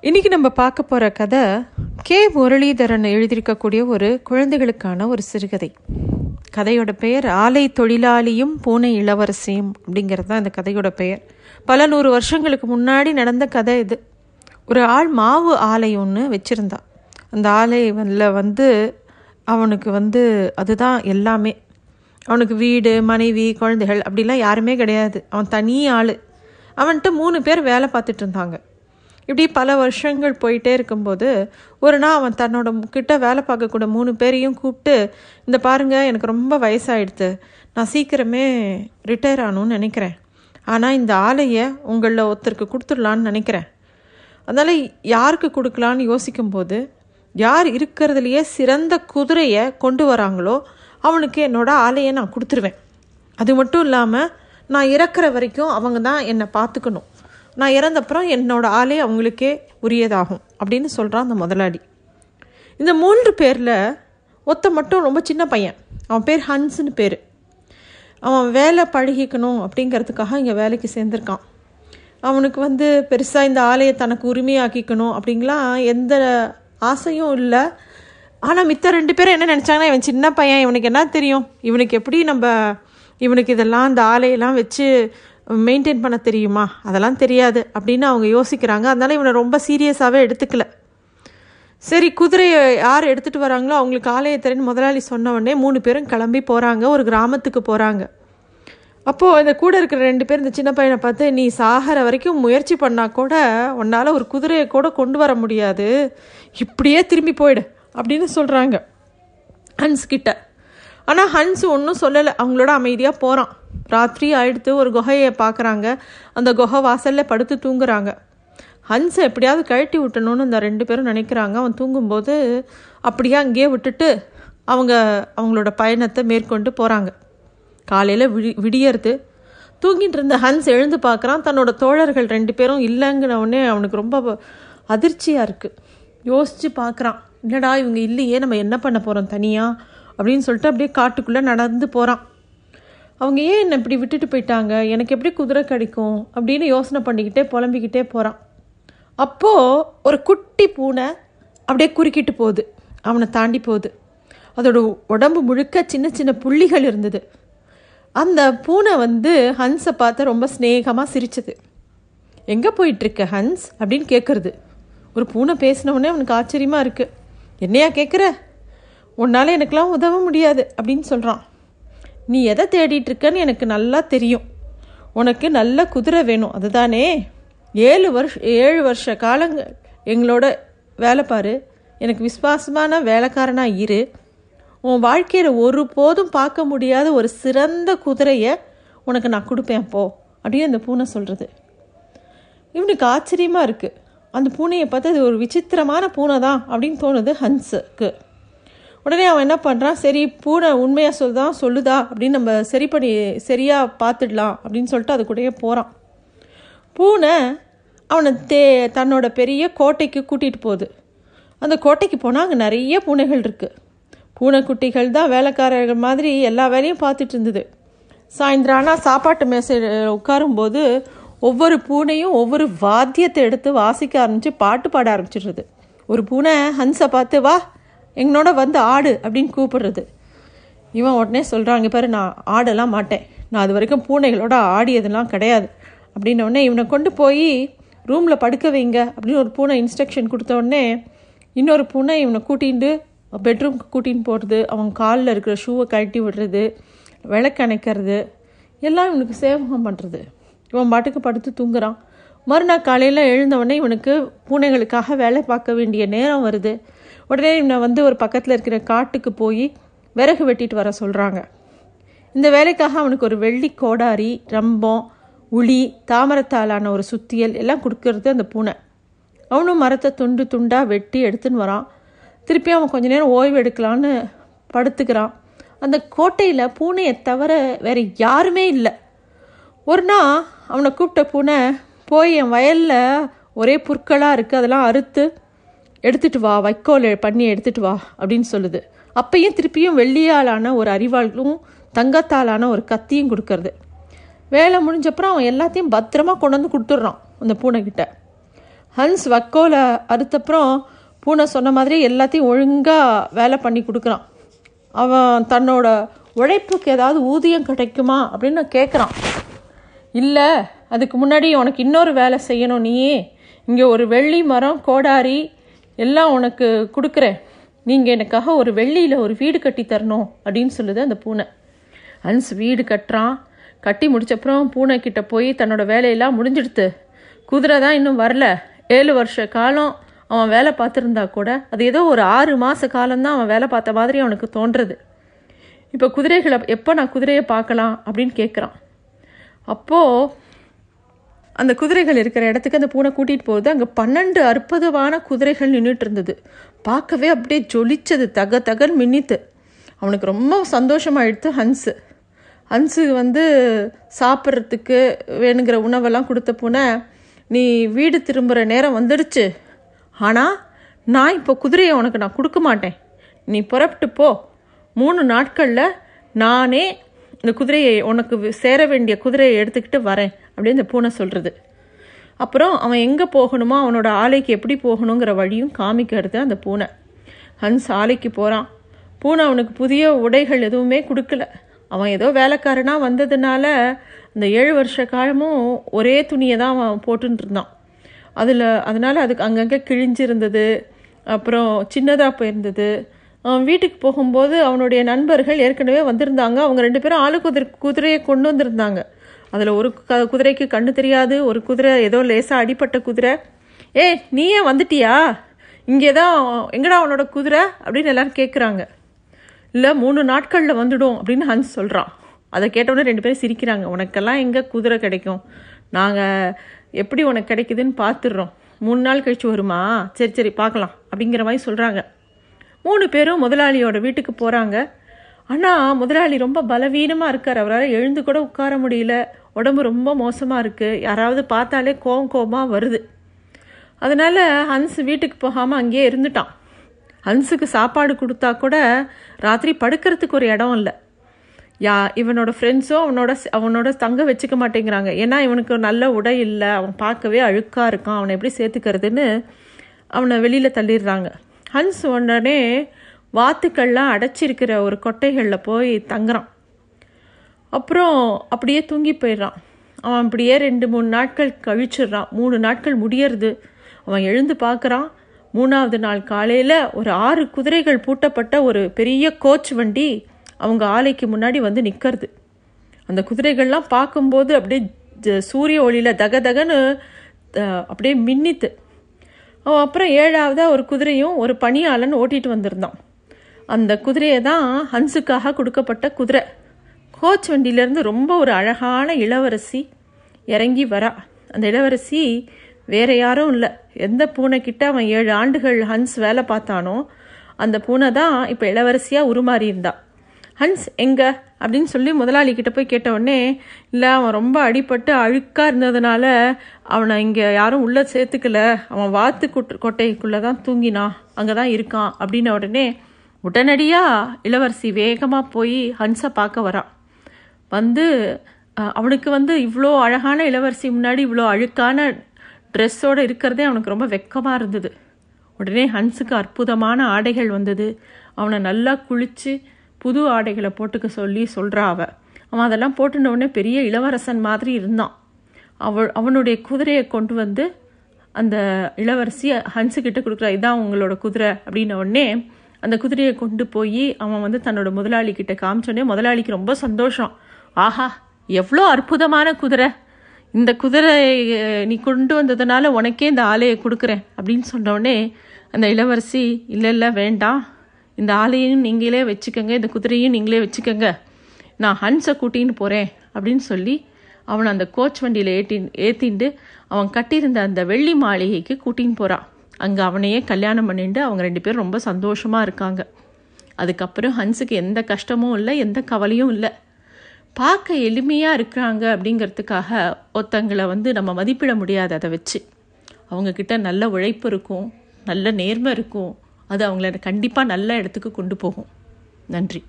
இன்னைக்கு நம்ம பார்க்க போகிற கதை கே முரளிதரன் எழுதியிருக்கக்கூடிய ஒரு குழந்தைகளுக்கான ஒரு சிறுகதை. கதையோட பெயர் ஆலை தொழிலாளியும் பூனை இளவரசியும் அப்படிங்கிறது தான் இந்த கதையோட பெயர். பல நூறு வருஷங்களுக்கு முன்னாடி நடந்த கதை இது. ஒரு ஆள் மாவு ஆலை ஒன்று வச்சுருந்தான் அந்த ஆலையில் வந்து அவனுக்கு வந்து அதுதான் எல்லாமே. அவனுக்கு வீடு மனைவி குழந்தைகள் அப்படிலாம் யாருமே கிடையாது. அவன் தனி ஆள். அவன்கிட்ட மூணு பேர் வேலை பார்த்துட்டு இருந்தாங்க. இப்படி பல வருஷங்கள் போயிட்டே இருக்கும்போது ஒரு நாள் அவன் தன்னோட கிட்ட வேலை பார்க்கக்கூட மூணு பேரையும் கூப்பிட்டு இந்த பாருங்கள் எனக்கு ரொம்ப வயசாயிடுது நான் சீக்கிரமே ரிட்டையர் ஆகணும்னு நினைக்கிறேன். ஆனால் இந்த ஆலையை உங்களில் ஒருத்தருக்கு கொடுத்துடலான்னு நினைக்கிறேன். அதனால் யாருக்கு கொடுக்கலான்னு யோசிக்கும்போது யார் இருக்கிறதுலையே சிறந்த குதிரையை கொண்டு வராங்களோ அவனுக்கு என்னோட ஆலையை நான் கொடுத்துருவேன். அது மட்டும் இல்லாமல் நான் இறக்குற வரைக்கும் அவங்க தான் என்னை பார்த்துக்கணும். நான் இறந்தப்புறம் என்னோட ஆலை அவங்களுக்கே உரியதாகும் அப்படின்னு சொல்கிறான் அந்த முதலாளி. இந்த மூன்று பேரில் ஒத்த மட்டும் ரொம்ப சின்ன பையன். அவன் பேர் ஹன்ஸ்னு பேர். அவன் வேலை பழகிக்கணும் அப்படிங்கிறதுக்காக இங்கே வேலைக்கு சேர்ந்துருக்கான். அவனுக்கு வந்து பெருசாக இந்த ஆலையை தனக்கு உரிமையாக்கிக்கணும் அப்படிங்கலாம் எந்த ஆசையும் இல்லை. ஆனால் மித்த ரெண்டு பேரும் என்ன நினச்சாங்கன்னா இவன் சின்ன பையன் இவனுக்கு என்ன தெரியும்? இவனுக்கு எப்படி நம்ம இவனுக்கு இதெல்லாம் இந்த ஆலையெல்லாம் வச்சு மெயின்டைன் பண்ண தெரியுமா? அதெல்லாம் தெரியாது அப்படின்னு அவங்க யோசிக்கிறாங்க. அதனால் இவனை ரொம்ப சீரியஸாகவே எடுத்துக்கல. சரி குதிரையை யார் எடுத்துகிட்டு வராங்களோ அவங்களுக்கு ஆலய முதலாளி சொன்ன உடனே மூணு பேரும் கிளம்பி போகிறாங்க ஒரு கிராமத்துக்கு போகிறாங்க அப்போது இந்த கூட இருக்கிற ரெண்டு பேர் இந்த சின்ன பையனை பார்த்து நீ சாகிற வரைக்கும் முயற்சி பண்ணால் கூட உன்னால் ஒரு குதிரையை கூட கொண்டு வர முடியாது. இப்படியே திரும்பி போயிடு அப்படின்னு சொல்கிறாங்க ஹன்ஸ் கிட்ட. ஆனால் ஹன்ஸ் ஒன்றும் சொல்லலை. அவங்களோட அமைதியாக போகிறான் ராத்திரி ஆயிடுத்து ஒரு குகையை பார்க்குறாங்க. அந்த குகை வாசலில் படுத்து தூங்குறாங்க. ஹன்ஸை எப்படியாவது கழட்டி விட்டணும்னு அந்த ரெண்டு பேரும் நினைக்கிறாங்க. அவன் தூங்கும்போது அப்படியே அங்கேயே விட்டுட்டு அவங்க அவங்களோட பயணத்தை மேற்கொண்டு போகிறாங்க காலையில் விடி விடியறது. தூங்கிட்டு இருந்த ஹன்ஸ் எழுந்து பார்க்குறான். தன்னோட தோழர்கள் ரெண்டு பேரும் இல்லைங்கின அவனுக்கு ரொம்ப அதிர்ச்சியாக இருக்குது யோசித்து பார்க்குறான். என்னடா இவங்க இல்லையே நம்ம என்ன பண்ண போகிறோம் தனியாக அப்படின்னு சொல்லிட்டு அப்படியே காட்டுக்குள்ளே நடந்து போகிறான் அவங்க ஏன் என்னை இப்படி விட்டுட்டு போயிட்டாங்க? எனக்கு எப்படி குதிரை கிடைக்கும்? அப்படின்னு யோசனை பண்ணிக்கிட்டே புலம்பிக்கிட்டே போகிறான் அப்போது ஒரு குட்டி பூனை அப்படியே குறுக்கிட்டு போகுது. அவனை தாண்டி போகுது. அதோட உடம்பு முழுக்க சின்ன சின்ன புள்ளிகள் இருந்தது. அந்த பூனை வந்து ஹன்ஸை பார்த்து ரொம்ப ஸ்னேகமாக சிரிச்சது. எங்கே போயிட்டுருக்க ஹன்ஸ்? அப்படின்னு கேட்குறது ஒரு பூனை பேசினவுடனே அவனுக்கு ஆச்சரியமாக இருக்குது என்னையா கேட்குற உன்னால் எனக்கெலாம் உதவ முடியாது அப்படின்னு சொல்கிறான் நீ எதை தேடிட்டு இருக்கன்னு எனக்கு நல்லா தெரியும். உனக்கு நல்ல குதிரை வேணும். அதுதானே? ஏழு வருஷ ஏழு வருஷ காலங்கள் எங்களோட வேலை பாரு. எனக்கு விசுவாசமான வேலைக்காரனாக இரு. உன் வாழ்க்கையில் ஒரு போதும் பார்க்க முடியாத ஒரு சிறந்த குதிரையை உனக்கு நான் கொடுப்பேன். போ. அப்படின்னு அந்த பூனை சொல்கிறது இவனுக்கு ஆச்சரியமாக இருக்குது அந்த பூனையை பார்த்து அது ஒரு விசித்திரமான பூனை தான் அப்படின்னு தோணுது ஹன்ஸுக்கு. உடனே அவன் என்ன பண்ணுறான் சரி பூனை உண்மையாக சொல்லுதான் சொல்லுதா? அப்படின்னு நம்ம சரி பண்ணி சரியாக பார்த்துடலாம் அப்படின்னு சொல்லிட்டு அது கூடயே போகிறான் பூனை அவனை தே தன்னோட பெரிய கோட்டைக்கு கூட்டிகிட்டு போகுது. அந்த கோட்டைக்கு போனால் அங்கே நிறைய பூனைகள் இருக்குது பூனைக்குட்டிகள் தான் வேலைக்காரர்கள் மாதிரி எல்லா வேலையும் பார்த்துட்டு இருந்தது. சாயந்தரம் ஆனால் சாப்பாட்டு மேசை உட்காரும்போது ஒவ்வொரு பூனையும் ஒவ்வொரு வாத்தியத்தை எடுத்து வாசிக்க ஆரம்பித்து பாட்டு பாட ஆரம்பிச்சிடுறது. ஒரு பூனை ஹன்ஸை பார்த்து வா எங்களோட வந்து ஆடு அப்படின்னு கூப்பிடுறது. இவன் உடனே சொல்கிறாங்க பாரு நான் ஆடெல்லாம் மாட்டேன். நான் அது வரைக்கும் பூனைகளோட ஆடியதெல்லாம் கிடையாது. அப்படின்ன உடனே இவனை கொண்டு போய் ரூமில் படுக்க வைங்க அப்படின்னு ஒரு பூனை இன்ஸ்ட்ரக்ஷன் கொடுத்த உடனே இன்னொரு பூனை இவனை கூட்டிகிட்டு பெட்ரூம்க்கு கூட்டின்னு போகிறது அவன் காலில் இருக்கிற ஷூவை கழட்டி விடுறது விளக்கணைக்கிறது எல்லாம் இவனுக்கு சேவகம் பண்ணுறது இவன் பாட்டுக்கு படுத்து தூங்குறான். மறுநாள் காலையில் எழுந்தவொடனே இவனுக்கு பூனைகளுக்காக வேலை பார்க்க வேண்டிய நேரம் வருது. உடனே இவனை வந்து ஒரு பக்கத்தில் இருக்கிற காட்டுக்கு போய் விறகு வெட்டிட்டு வர சொல்கிறாங்க இந்த வேலைக்காக அவனுக்கு ஒரு வெள்ளி கோடாரி ரம்பம் உளி தாமரத்தாலான ஒரு சுத்தியல் எல்லாம் கொடுக்கறது அந்த பூனை. அவனும் மரத்தை துண்டு துண்டாக வெட்டி எடுத்துன்னு வரான். திருப்பி அவன் கொஞ்ச நேரம் ஓய்வு எடுக்கலான்னு படுத்துக்கிறான். அந்த கோட்டையில் பூனையை தவிர வேறு யாருமே இல்லை. ஒரு நாள் அவனை கூப்பிட்ட பூனை போய் என் வயலில் ஒரே புற்களாக இருக்குது அதெல்லாம் அறுத்து எடுத்துகிட்டு வா வைக்கோல் பண்ணி எடுத்துட்டு வா அப்படின்னு சொல்லுது. அப்பையும் திருப்பியும் வெள்ளியாலான ஒரு அறிவாளும் தங்கத்தாலான ஒரு கத்தியும் கொடுக்கறது. வேலை முடிஞ்சப்புறம் அவன் எல்லாத்தையும் பத்திரமா கொண்டு வந்து கொடுத்துட்றான் அந்த பூனைக்கிட்ட ஹன்ஸ் வக்கோலை அறுத்தப்புறம் பூனை சொன்ன மாதிரி எல்லாத்தையும் ஒழுங்காக வேலை பண்ணி கொடுக்குறான். அவன் தன்னோட உழைப்புக்கு ஏதாவது ஊதியம் கிடைக்குமா அப்படின்னு கேட்குறான் இல்லை அதுக்கு முன்னாடி உனக்கு இன்னொரு வேலை செய்யணும் நீயே. இங்கே ஒரு வெள்ளி மரம் கோடாரி எல்லாம் உனக்கு கொடுக்குறேன். நீங்கள் எனக்காக ஒரு வெள்ளியில் ஒரு வீடு கட்டி தரணும் அப்படின்னு சொல்லுது அந்த பூனை. ஹன்ஸ் வீடு கட்டுறான். கட்டி முடிச்சப்புறம் பூனை கிட்டே போய் தன்னோட வேலையெல்லாம் முடிஞ்சிடுத்து. குதிரை தான் இன்னும் வரல. ஏழு வருஷ காலம் அவன் வேலை பார்த்துருந்தா கூட அது ஏதோ ஒரு ஆறு மாத காலம்தான் அவன் வேலை பார்த்த மாதிரி அவனுக்கு தோன்றுறது இப்போ குதிரைகளை எப்போ நான் குதிரையை பார்க்கலாம் அப்படின்னு கேட்குறான் அப்போது அந்த குதிரைகள் இருக்கிற இடத்துக்கு அந்த பூனை கூட்டிகிட்டு போகுது அங்கே பன்னெண்டு அற்புதமான குதிரைகள் நின்றுட்டு இருந்தது. பார்க்கவே அப்படியே ஜொலிச்சது தக தகன் மின்னித்து. அவனுக்கு ரொம்ப சந்தோஷமாயிடுத்து ஹன்ஸு. ஹன்ஸு வந்து சாப்பிட்றதுக்கு வேணுங்கிற உணவெல்லாம் கொடுத்த பூனை நீ வீடு திரும்புகிற நேரம் வந்துடுச்சு. ஆனால் நான் இப்போ குதிரையை உனக்கு நான் கொடுக்க மாட்டேன். நீ புறப்பட்டு போ. மூணு நாட்களில் நானே இந்த குதிரையை உனக்கு சேர வேண்டிய குதிரையை எடுத்துக்கிட்டு வரேன் அப்படின்னு இந்த பூனை சொல்கிறது அப்புறம் அவன் எங்கே போகணுமோ அவனோட ஆலைக்கு எப்படி போகணுங்கிற வழியும் காமிக்கிறது அந்த பூனை. ஹன்ஸ் ஆலைக்கு போகிறான் பூனை அவனுக்கு புதிய உடைகள் எதுவுமே கொடுக்கல. அவன் ஏதோ வேலைக்காரனாக வந்ததுனால அந்த ஏழு வருஷ காலமும் ஒரே துணியை தான் அவன் போட்டுன்னு இருந்தான். அதில் அதனால் அதுக்கு அங்கங்கே கிழிஞ்சிருந்தது. அப்புறம் சின்னதாக போயிருந்தது. வீட்டுக்கு போகும்போது அவனுடைய நண்பர்கள் ஏற்கனவே வந்திருந்தாங்க. அவங்க ரெண்டு பேரும் ஆளு குதிரை குதிரையை கொண்டு வந்திருந்தாங்க. அதில் ஒரு க குதிரைக்கு கண்ணு தெரியாது ஒரு குதிரை ஏதோ லேசாக அடிப்பட்ட குதிரை. ஏ நீ ஏன் வந்துட்டியா? இங்கே தான் எங்கடா அவனோட குதிரை? அப்படின்னு எல்லாரும் கேட்குறாங்க இல்லை மூணு நாட்களில் வந்துடும் அப்படின்னு ஹன்ஸ் சொல்கிறான் அதை கேட்டவுடனே ரெண்டு பேரும் சிரிக்கிறாங்க. உனக்கெல்லாம் எங்கே குதிரை கிடைக்கும்? நாங்கள் எப்படி உனக்கு கிடைக்குதுன்னு பார்த்துடுறோம் மூணு நாள் கழிச்சு வருமா? சரி சரி பார்க்கலாம் அப்படிங்கிற மாதிரி சொல்கிறாங்க மூணு பேரும் முதலாளியோட வீட்டுக்கு போகிறாங்க ஆனால் முதலாளி ரொம்ப பலவீனமாக இருக்கார். அவரால் எழுந்து கூட உட்கார முடியல. உடம்பு ரொம்ப மோசமாக இருக்குது யாராவது பார்த்தாலே கோவம் கோபமாக வருது. அதனால் ஹன்ஸ் வீட்டுக்கு போகாமல் அங்கேயே இருந்துட்டான். ஹன்ஸுக்கு சாப்பாடு கொடுத்தா கூட ராத்திரி படுக்கிறதுக்கு ஒரு இடம் இல்லை. யா இவனோட ஃப்ரெண்ட்ஸும் அவனோட அவனோட தங்க வச்சுக்க மாட்டேங்கிறாங்க. ஏன்னா இவனுக்கு நல்ல உடை இல்லை. அவன் பார்க்கவே அழுக்காக இருக்கான். அவனை எப்படி சேர்த்துக்கிறதுன்னு அவனை வெளியில் தள்ளிடுறாங்க. ஹன்ஸ் உடனே வாத்துக்கள்லாம் அடைச்சிருக்கிற ஒரு கொட்டைகளில் போய் தங்குறான். அப்புறம் அப்படியே தூங்கி போயிடுறான். அவன் அப்படியே ரெண்டு மூணு நாட்கள் கழிச்சிடுறான். மூணு நாட்கள் முடியறது. அவன் எழுந்து பார்க்குறான். மூணாவது நாள் காலையில் ஒரு ஆறு குதிரைகள் பூட்டப்பட்ட ஒரு பெரிய கோச் வண்டி அவங்க ஆலைக்கு முன்னாடி வந்து நிற்கிறது அந்த குதிரைகள்லாம் பார்க்கும்போது அப்படியே சூரிய ஒளியில் தக தகன்னு அப்படியே மின்னித்து அப்புறம் ஏழாவதாக ஒரு குதிரையும் ஒரு பணியாளன் ஓட்டிகிட்டு வந்திருந்தான். அந்த குதிரையை தான் ஹன்ஸுக்காக கொடுக்கப்பட்ட குதிரை. கோச் வண்டியிலேருந்து ரொம்ப ஒரு அழகான இளவரசி இறங்கி வரா. அந்த இளவரசி வேற யாரும் இல்லை. எந்த பூனைக்கிட்ட அவன் ஏழு ஆண்டுகள் ஹன்ஸ் வேலை பார்த்தானோ அந்த பூனை தான் இப்போ இளவரசியாக உருமாறி இருந்தா ஹன்ஸ் எங்கே? அப்படின்னு சொல்லி முதலாளிக்கிட்ட போய் கேட்ட உடனே இல்லை அவன் ரொம்ப அடிபட்டு அழுக்காக இருந்ததுனால அவனை இங்கே யாரும் உள்ளே சேர்த்துக்கல. அவன் வாத்து குட்டு கொட்டைக்குள்ளே தான் தூங்கினான். அங்கே தான் இருக்கான். அப்படின்ன உடனே உடனடியாக இளவரசி வேகமாக போய் ஹன்ஸை பார்க்க வரான் வந்து அவனுக்கு வந்து இவ்வளோ அழகான இளவரசி முன்னாடி இவ்வளோ அழுக்கான ட்ரெஸ்ஸோடு இருக்கிறதே அவனுக்கு ரொம்ப வெக்கமாக இருந்தது. உடனே ஹன்ஸுக்கு அற்புதமான ஆடைகள் வந்தது. அவனை நல்லா குளித்து புது ஆடைகளை போட்டுக்க சொல்லி சொல்கிறா அவ. அவன் அதெல்லாம் போட்டுனவுடனே பெரிய இளவரசன் மாதிரி இருந்தான். அவள் அவனுடைய குதிரையை கொண்டு வந்து அந்த இளவரசி ஹன்ஸுக்கிட்ட கொடுக்குறா இதான் உங்களோட குதிரை அப்படின்ன உடனே அந்த குதிரையை கொண்டு போய் அவன் வந்து தன்னோட முதலாளி கிட்ட காமிச்சோடனே முதலாளிக்கு ரொம்ப சந்தோஷம். ஆஹா எவ்வளோ அற்புதமான குதிரை. இந்த குதிரை நீ கொண்டு வந்ததுனால உனக்கே இந்த ஆலையை கொடுக்குறேன் அப்படின்னு சொன்னோடனே அந்த இளவரசி இல்லை இல்லை வேண்டாம். இந்த ஆலையும் நீங்களே வச்சுக்கோங்க இந்த குதிரையும் நீங்களே வச்சுக்கோங்க. நான் ஹன்ஸை கூட்டின்னு போகிறேன் அப்படின்னு சொல்லி அவனை அந்த கோச் வண்டியில் ஏற்றி ஏற்றிண்டு அவன் கட்டியிருந்த அந்த வெள்ளி மாளிகைக்கு கூட்டின்னு போகிறான் அங்கே அவனையே கல்யாணம் பண்ணிட்டு அவங்க ரெண்டு பேரும் ரொம்ப சந்தோஷமாக இருக்காங்க. அதுக்கப்புறம் ஹன்ஸுக்கு எந்த கஷ்டமும் இல்லை எந்த கவலையும் இல்லை. பார்க்க எளிமையாக இருக்கிறாங்க அப்படிங்கிறதுக்காக ஒருத்தங்களை வந்து நம்ம மதிப்பிட முடியாது அதை வச்சு. அவங்கக்கிட்ட நல்ல உழைப்பு இருக்கும் நல்ல நேர்மை இருக்கும். அது அவங்கள கண்டிப்பாக நல்ல இடத்துக்கு கொண்டு போகும். நன்றி.